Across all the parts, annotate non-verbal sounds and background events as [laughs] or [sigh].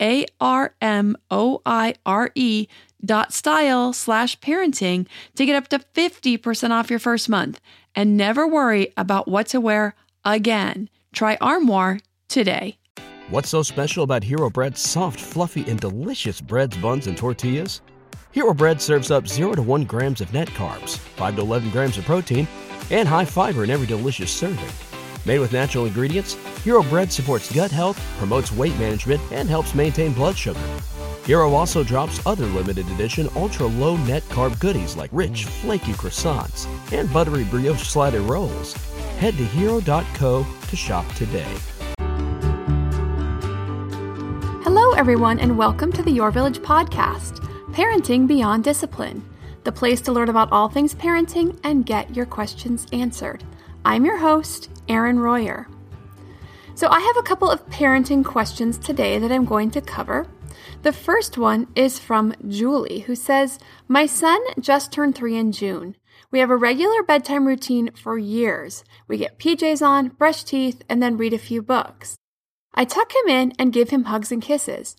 a R M O I R E dot style slash parenting to get up to 50% off your first month and never worry about what to wear again. Try Armoire today. What's so special about Hero Bread's soft, fluffy, and delicious breads, buns, and tortillas? Hero Bread serves up 0 to 1 grams of net carbs, 5 to 11 grams of protein, and high fiber in every delicious serving. Made with natural ingredients, Hero Bread supports gut health, promotes weight management, and helps maintain blood sugar. Hero also drops other limited edition ultra low net carb goodies like rich, flaky croissants and buttery brioche slider rolls. Head to hero.co to shop today. Hello, everyone, and welcome to the Your Village podcast Parenting Beyond Discipline, the place to learn about all things parenting and get your questions answered. I'm your host, Erin Royer. So, I have a couple of parenting questions today that I'm going to cover. The first one is from Julie, who says, My son just turned three in June. We have a regular bedtime routine for years. We get PJs on, brush teeth, and then read a few books. I tuck him in and give him hugs and kisses.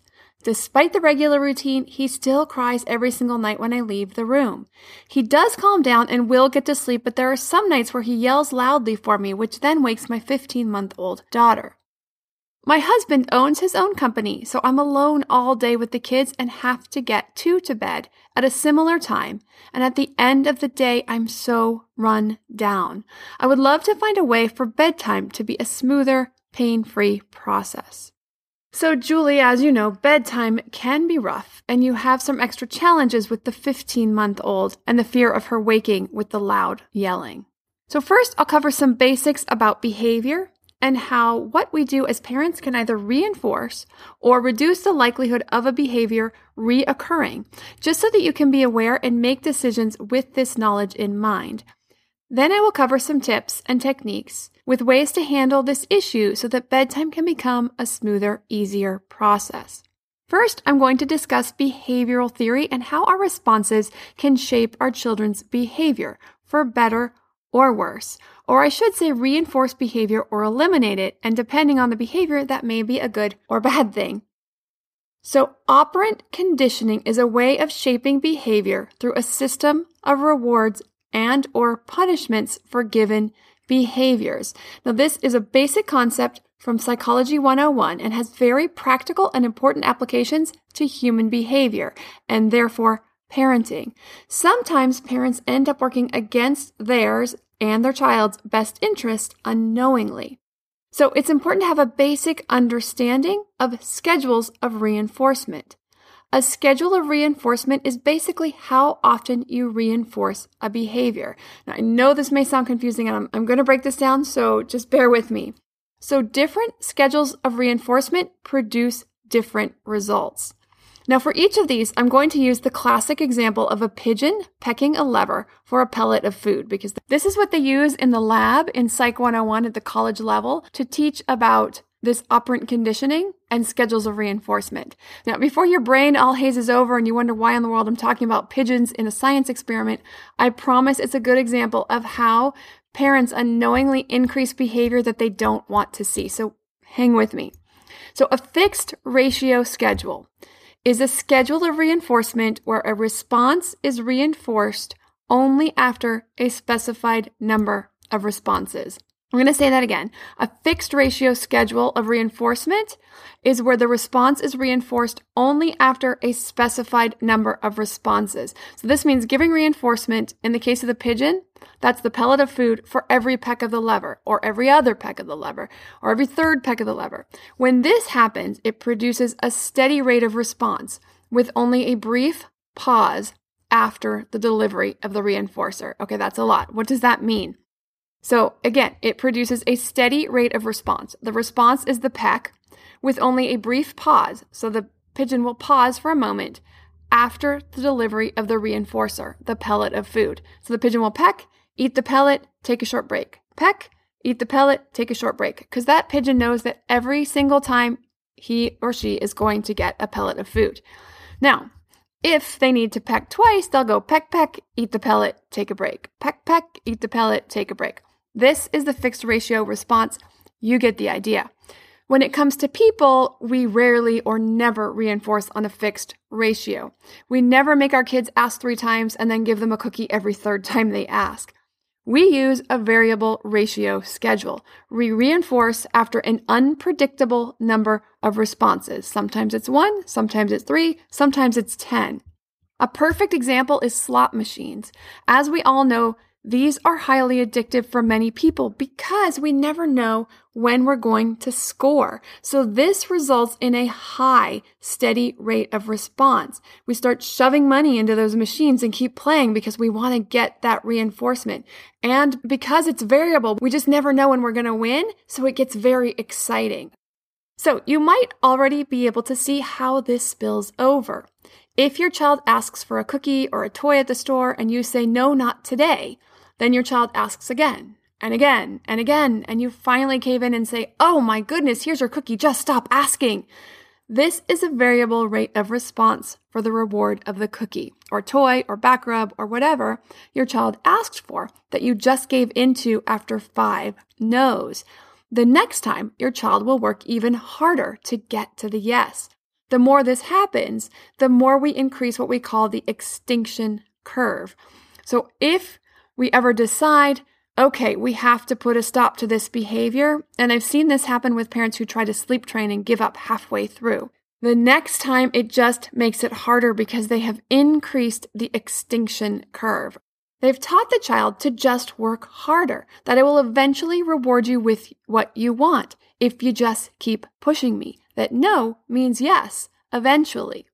Despite the regular routine, he still cries every single night when I leave the room. He does calm down and will get to sleep, but there are some nights where he yells loudly for me, which then wakes my 15 month old daughter. My husband owns his own company, so I'm alone all day with the kids and have to get two to bed at a similar time. And at the end of the day, I'm so run down. I would love to find a way for bedtime to be a smoother, pain free process. So, Julie, as you know, bedtime can be rough, and you have some extra challenges with the 15 month old and the fear of her waking with the loud yelling. So, first, I'll cover some basics about behavior and how what we do as parents can either reinforce or reduce the likelihood of a behavior reoccurring, just so that you can be aware and make decisions with this knowledge in mind. Then I will cover some tips and techniques with ways to handle this issue so that bedtime can become a smoother, easier process. First, I'm going to discuss behavioral theory and how our responses can shape our children's behavior for better or worse. Or I should say reinforce behavior or eliminate it, and depending on the behavior, that may be a good or bad thing. So, operant conditioning is a way of shaping behavior through a system of rewards and or punishments for given behaviors. Now, this is a basic concept from Psychology 101 and has very practical and important applications to human behavior and therefore parenting. Sometimes parents end up working against theirs and their child's best interest unknowingly. So it's important to have a basic understanding of schedules of reinforcement. A schedule of reinforcement is basically how often you reinforce a behavior. Now, I know this may sound confusing and I'm, I'm going to break this down, so just bear with me. So, different schedules of reinforcement produce different results. Now, for each of these, I'm going to use the classic example of a pigeon pecking a lever for a pellet of food because this is what they use in the lab in Psych 101 at the college level to teach about this operant conditioning and schedules of reinforcement. Now, before your brain all hazes over and you wonder why in the world I'm talking about pigeons in a science experiment, I promise it's a good example of how parents unknowingly increase behavior that they don't want to see. So hang with me. So a fixed ratio schedule is a schedule of reinforcement where a response is reinforced only after a specified number of responses. I'm going to say that again. A fixed ratio schedule of reinforcement is where the response is reinforced only after a specified number of responses. So this means giving reinforcement in the case of the pigeon, that's the pellet of food for every peck of the lever, or every other peck of the lever, or every third peck of the lever. When this happens, it produces a steady rate of response with only a brief pause after the delivery of the reinforcer. Okay, that's a lot. What does that mean? So again, it produces a steady rate of response. The response is the peck with only a brief pause. So the pigeon will pause for a moment after the delivery of the reinforcer, the pellet of food. So the pigeon will peck, eat the pellet, take a short break. Peck, eat the pellet, take a short break. Because that pigeon knows that every single time he or she is going to get a pellet of food. Now, if they need to peck twice, they'll go peck, peck, eat the pellet, take a break. Peck, peck, eat the pellet, take a break. This is the fixed ratio response. You get the idea. When it comes to people, we rarely or never reinforce on a fixed ratio. We never make our kids ask three times and then give them a cookie every third time they ask. We use a variable ratio schedule. We reinforce after an unpredictable number of responses. Sometimes it's one, sometimes it's three, sometimes it's 10. A perfect example is slot machines. As we all know, these are highly addictive for many people because we never know when we're going to score. So this results in a high, steady rate of response. We start shoving money into those machines and keep playing because we want to get that reinforcement. And because it's variable, we just never know when we're going to win. So it gets very exciting. So you might already be able to see how this spills over. If your child asks for a cookie or a toy at the store and you say, no, not today, then your child asks again and again and again, and you finally cave in and say, Oh my goodness, here's your cookie, just stop asking. This is a variable rate of response for the reward of the cookie, or toy, or back rub, or whatever your child asked for that you just gave into after five no's. The next time, your child will work even harder to get to the yes. The more this happens, the more we increase what we call the extinction curve. So if we ever decide, okay, we have to put a stop to this behavior. And I've seen this happen with parents who try to sleep train and give up halfway through. The next time it just makes it harder because they have increased the extinction curve. They've taught the child to just work harder, that it will eventually reward you with what you want if you just keep pushing me, that no means yes, eventually.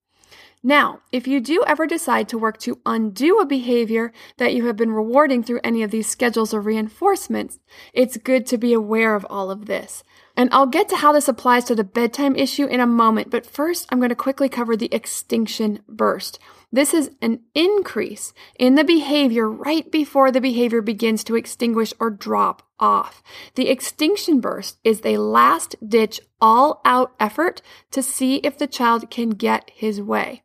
Now, if you do ever decide to work to undo a behavior that you have been rewarding through any of these schedules or reinforcements, it's good to be aware of all of this. And I'll get to how this applies to the bedtime issue in a moment, but first I'm going to quickly cover the extinction burst. This is an increase in the behavior right before the behavior begins to extinguish or drop off. The extinction burst is a last ditch, all out effort to see if the child can get his way.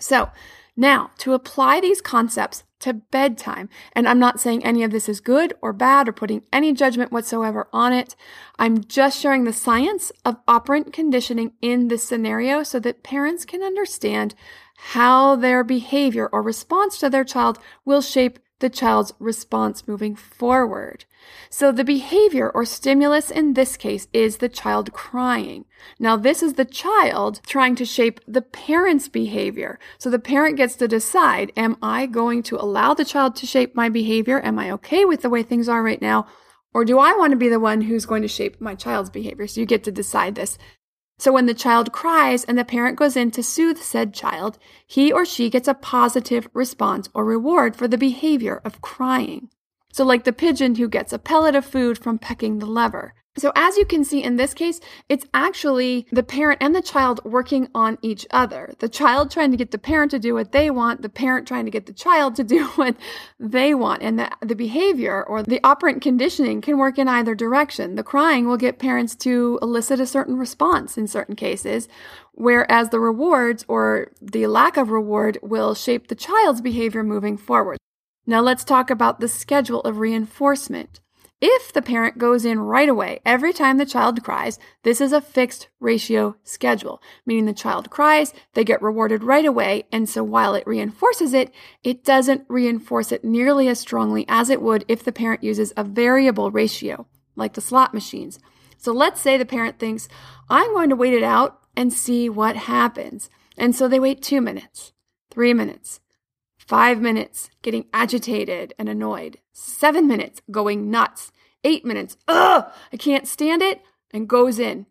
So, now to apply these concepts to bedtime, and I'm not saying any of this is good or bad or putting any judgment whatsoever on it. I'm just sharing the science of operant conditioning in this scenario so that parents can understand how their behavior or response to their child will shape the child's response moving forward. So the behavior or stimulus in this case is the child crying. Now this is the child trying to shape the parent's behavior. So the parent gets to decide, am I going to allow the child to shape my behavior? Am I okay with the way things are right now? Or do I want to be the one who's going to shape my child's behavior? So you get to decide this. So when the child cries and the parent goes in to soothe said child, he or she gets a positive response or reward for the behavior of crying. So like the pigeon who gets a pellet of food from pecking the lever. So, as you can see in this case, it's actually the parent and the child working on each other. The child trying to get the parent to do what they want, the parent trying to get the child to [laughs] do what they want. And the, the behavior or the operant conditioning can work in either direction. The crying will get parents to elicit a certain response in certain cases, whereas the rewards or the lack of reward will shape the child's behavior moving forward. Now, let's talk about the schedule of reinforcement. If the parent goes in right away every time the child cries, this is a fixed ratio schedule, meaning the child cries, they get rewarded right away, and so while it reinforces it, it doesn't reinforce it nearly as strongly as it would if the parent uses a variable ratio, like the slot machines. So let's say the parent thinks, I'm going to wait it out and see what happens. And so they wait two minutes, three minutes, five minutes, getting agitated and annoyed, seven minutes, going nuts, eight minutes, ugh, I can't stand it, and goes in.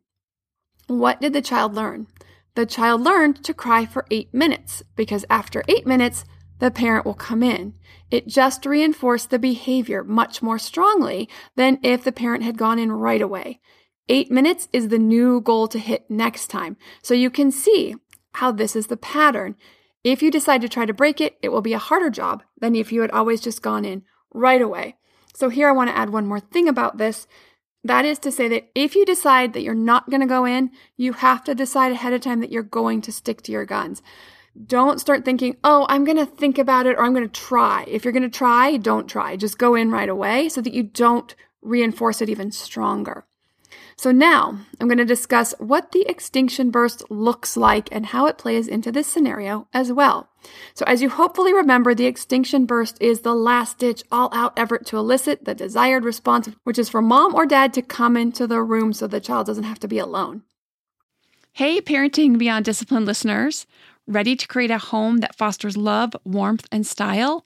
What did the child learn? The child learned to cry for eight minutes because after eight minutes, the parent will come in. It just reinforced the behavior much more strongly than if the parent had gone in right away. Eight minutes is the new goal to hit next time. So you can see how this is the pattern. If you decide to try to break it, it will be a harder job than if you had always just gone in right away. So here I want to add one more thing about this. That is to say that if you decide that you're not going to go in, you have to decide ahead of time that you're going to stick to your guns. Don't start thinking, oh, I'm going to think about it or I'm going to try. If you're going to try, don't try. Just go in right away so that you don't reinforce it even stronger. So now I'm going to discuss what the extinction burst looks like and how it plays into this scenario as well. So as you hopefully remember, the extinction burst is the last ditch all out effort to elicit the desired response, which is for mom or dad to come into the room so the child doesn't have to be alone. Hey, Parenting Beyond Discipline listeners. Ready to create a home that fosters love, warmth, and style?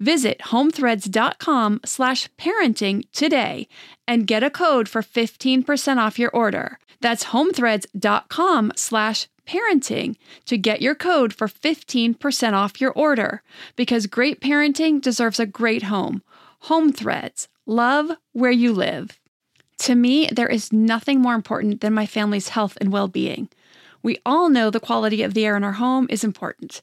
Visit homethreads.com slash parenting today and get a code for 15% off your order. That's homethreads.com slash parenting to get your code for 15% off your order because great parenting deserves a great home. Home Threads, love where you live. To me, there is nothing more important than my family's health and well being. We all know the quality of the air in our home is important.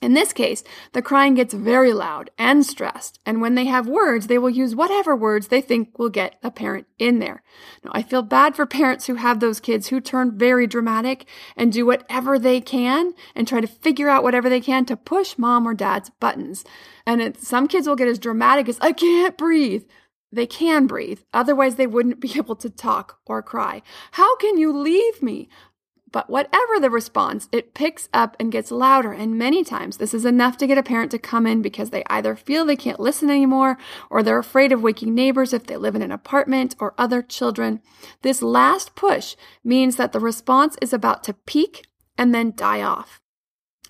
In this case, the crying gets very loud and stressed, and when they have words, they will use whatever words they think will get a parent in there. Now, I feel bad for parents who have those kids who turn very dramatic and do whatever they can and try to figure out whatever they can to push mom or dad's buttons. And it, some kids will get as dramatic as, I can't breathe. They can breathe, otherwise, they wouldn't be [laughs] able to talk or cry. How can you leave me? But whatever the response, it picks up and gets louder. And many times this is enough to get a parent to come in because they either feel they can't listen anymore or they're afraid of waking neighbors if they live in an apartment or other children. This last push means that the response is about to peak and then die off.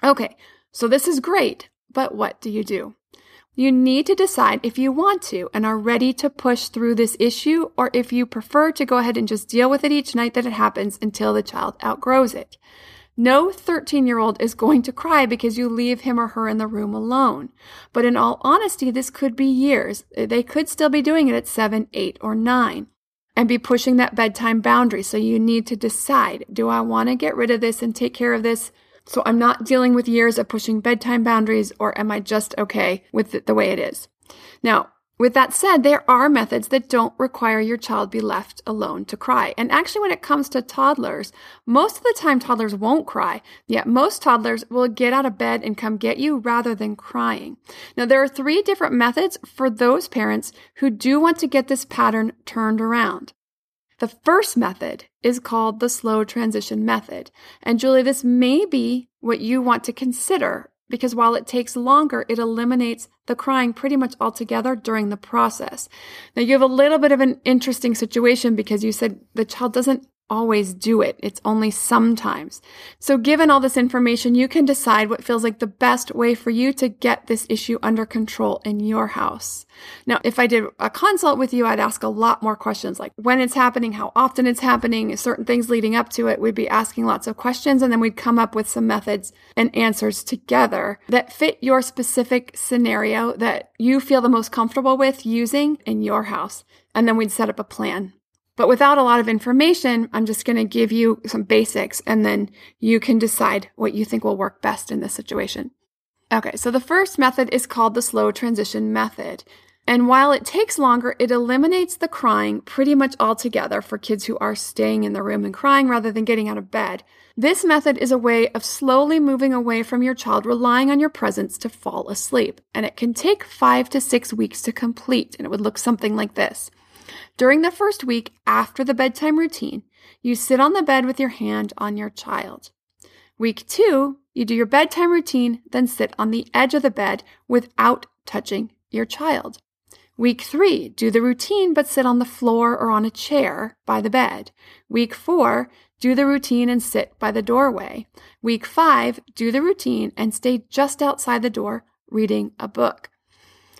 Okay, so this is great, but what do you do? You need to decide if you want to and are ready to push through this issue or if you prefer to go ahead and just deal with it each night that it happens until the child outgrows it. No 13 year old is going to cry because you leave him or her in the room alone. But in all honesty, this could be years. They could still be doing it at seven, eight, or nine and be pushing that bedtime boundary. So you need to decide, do I want to get rid of this and take care of this so I'm not dealing with years of pushing bedtime boundaries, or am I just okay with it the way it is? Now, with that said, there are methods that don't require your child be left alone to cry. And actually, when it comes to toddlers, most of the time toddlers won't cry, yet most toddlers will get out of bed and come get you rather than crying. Now, there are three different methods for those parents who do want to get this pattern turned around. The first method is called the slow transition method. And Julie, this may be what you want to consider because while it takes longer, it eliminates the crying pretty much altogether during the process. Now, you have a little bit of an interesting situation because you said the child doesn't always do it. It's only sometimes. So given all this information, you can decide what feels like the best way for you to get this issue under control in your house. Now, if I did a consult with you, I'd ask a lot more questions like when it's happening, how often it's happening, certain things leading up to it. We'd be asking lots of questions and then we'd come up with some methods and answers together that fit your specific scenario that you feel the most comfortable with using in your house. And then we'd set up a plan but without a lot of information, I'm just going to give you some basics and then you can decide what you think will work best in this situation. Okay, so the first method is called the slow transition method. And while it takes longer, it eliminates the crying pretty much altogether for kids who are staying in the room and crying rather than getting out of bed. This method is a way of slowly moving away from your child, relying on your presence to fall asleep. And it can take five to six weeks to complete, and it would look something like this. During the first week after the bedtime routine, you sit on the bed with your hand on your child. Week two, you do your bedtime routine, then sit on the edge of the bed without touching your child. Week three, do the routine but sit on the floor or on a chair by the bed. Week four, do the routine and sit by the doorway. Week five, do the routine and stay just outside the door reading a book.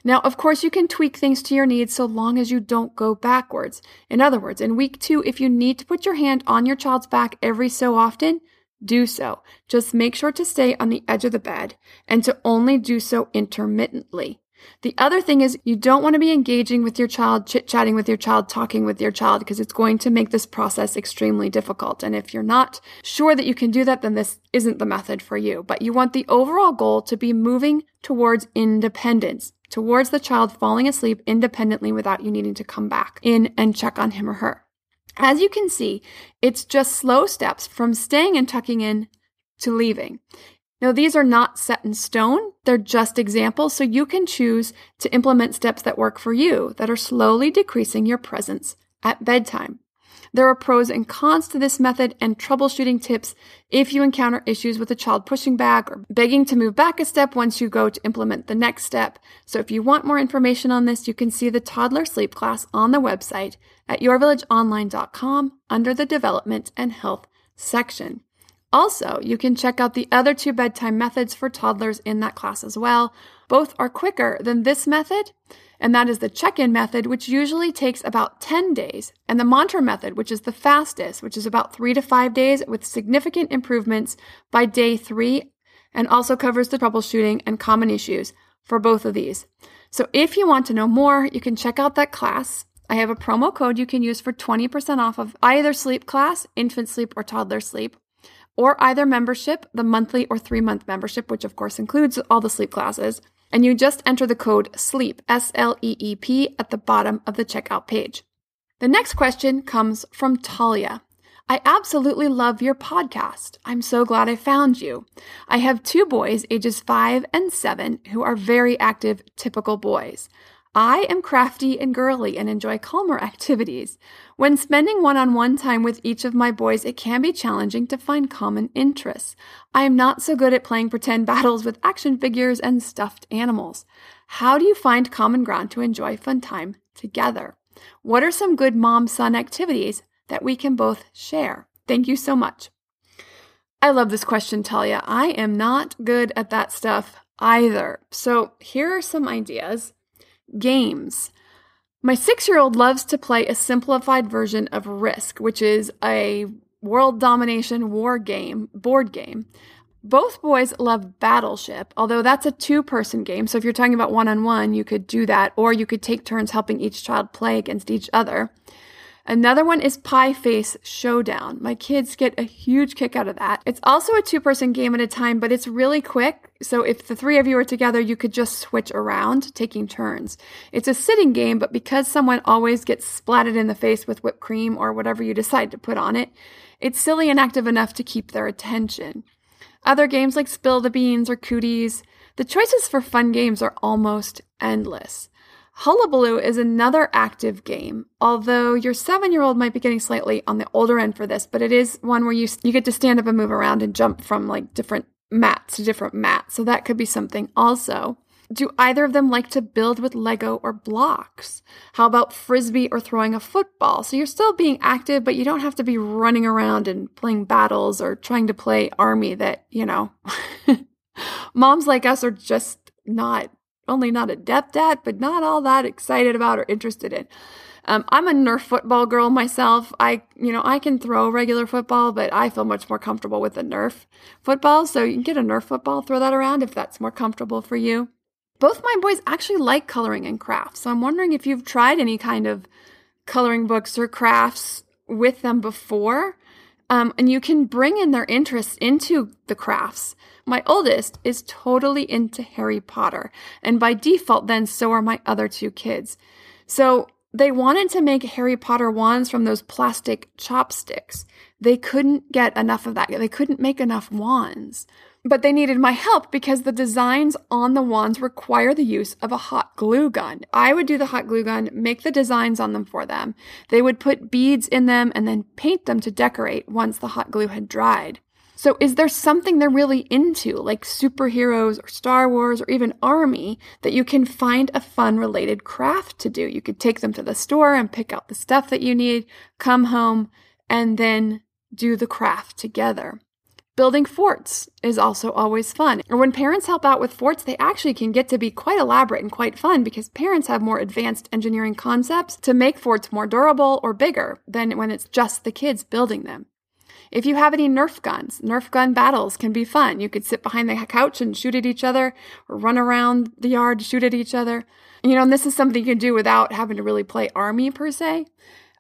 Now, of course, you can tweak things to your needs so long as you don't go backwards. In other words, in week two, if you need to put your hand on your child's back every so often, do so. Just make sure to stay on the edge of the bed and to only do so intermittently. The other thing is you don't want to be engaging with your child, chit chatting with your child, talking with your child, because it's going to make this process extremely difficult. And if you're not sure that you can do that, then this isn't the method for you. But you want the overall goal to be moving towards independence towards the child falling asleep independently without you needing to come back in and check on him or her. As you can see, it's just slow steps from staying and tucking in to leaving. Now, these are not set in stone. They're just examples, so you can choose to implement steps that work for you that are slowly decreasing your presence at bedtime. There are pros and cons to this method and troubleshooting tips if you encounter issues with a child pushing back or begging to move back a step once you go to implement the next step. So if you want more information on this, you can see the toddler sleep class on the website at yourvillageonline.com under the development and health section. Also, you can check out the other two bedtime methods for toddlers in that class as well. Both are quicker than this method and that is the check in method, which usually takes about 10 days, and the mantra method, which is the fastest, which is about three to five days with significant improvements by day three, and also covers the troubleshooting and common issues for both of these. So if you want to know more, you can check out that class. I have a promo code you can use for 20% off of either sleep class, infant sleep, or toddler sleep. or either membership, the monthly or three month membership, which of course includes all the sleep classes. And you just enter the code SLEEP, S L E E P, at the bottom of the checkout page. The next question comes from Talia. I absolutely love your podcast. I'm so glad I found you. I have two boys, ages five and seven, who are very active, typical boys. I am crafty and girly and enjoy calmer activities. When spending one on one time with each of my boys, it can be challenging to find common interests. I am not so good at playing pretend battles with action figures and stuffed animals. How do you find common ground to enjoy fun time together? What are some good mom son activities that we can both share? Thank you so much. I love this question, Talia. I am not good at that stuff either. So here are some ideas. Games. My six year old loves to play a simplified version of Risk, which is a world domination war game, board game. Both boys love Battleship, although that's a two person game. So if you're talking about one on one, you could do that, or you could take turns helping each child play against each other. Another one is Pie Face Showdown. My kids get a huge kick out of that. It's also a two person game at a time, but it's really quick. So if the three of you are together, you could just switch around, taking turns. It's a sitting game, but because someone always gets splatted in the face with whipped cream or whatever you decide to put on it, it's silly and active enough to keep their attention. Other games like Spill the Beans or Cooties, the choices for fun games are almost endless. Hullabaloo is another active game, although your seven year old might be getting slightly on the older end for this, but it is one where you, you get to stand up and move around and jump from like different mats to different mats. So that could be something also. Do either of them like to build with Lego or blocks? How about frisbee or throwing a football? So you're still being active, but you don't have to be running around and playing battles or trying to play army that, you know, [laughs] moms like us are just not only not adept at, but not all that excited about or interested in. Um, I'm a Nerf football girl myself. I, you know, I can throw regular football, but I feel much more comfortable with a Nerf football. So you can get a Nerf football, throw that around if that's more comfortable for you. Both my boys actually like coloring and crafts. So I'm wondering if you've tried any kind of coloring books or crafts with them before. Um, and you can bring in their interests into the crafts. My oldest is totally into Harry Potter, and by default, then so are my other two kids. So they wanted to make Harry Potter wands from those plastic chopsticks. They couldn't get enough of that. They couldn't make enough wands. But they needed my help because the designs on the wands require the use of a hot glue gun. I would do the hot glue gun, make the designs on them for them. They would put beads in them and then paint them to decorate once the hot glue had dried. So, is there something they're really into, like superheroes or Star Wars or even Army, that you can find a fun related craft to do? You could take them to the store and pick out the stuff that you need, come home, and then do the craft together. Building forts is also always fun. Or when parents help out with forts, they actually can get to be quite elaborate and quite fun because parents have more advanced engineering concepts to make forts more durable or bigger than when it's just the kids building them. If you have any Nerf guns, Nerf gun battles can be fun. You could sit behind the couch and shoot at each other, or run around the yard, shoot at each other. You know, and this is something you can do without having to really play army per se.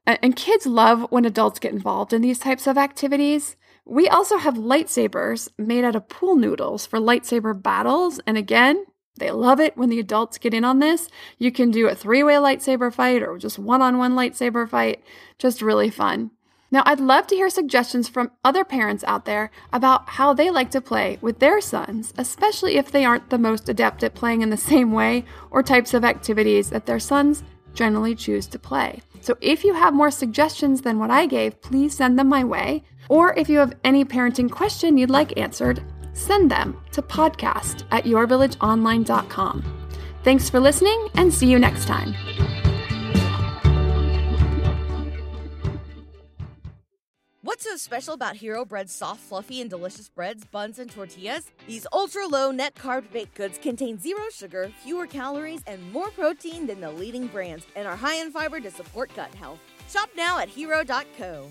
And kids love when adults get involved in these types of activities. We also have lightsabers made out of pool noodles for lightsaber battles. And again, they love it when the adults get in on this. You can do a three way lightsaber fight or just one on one lightsaber fight. Just really fun. Now, I'd love to hear suggestions from other parents out there about how they like to play with their sons, especially if they aren't the most adept at playing in the [laughs] same way or types of activities that their sons generally choose to play. So, if you have more suggestions than what I gave, please send them my way. Or if you have any parenting question you'd like answered, send them to podcast at yourvillageonline.com. Thanks for listening and see you next time. What's so special about Hero Bread's soft, fluffy, and delicious breads, buns, and tortillas? These ultra low net carb baked goods contain zero sugar, fewer calories, and more protein than the leading brands, and are high in fiber to support gut health. Shop now at hero.co.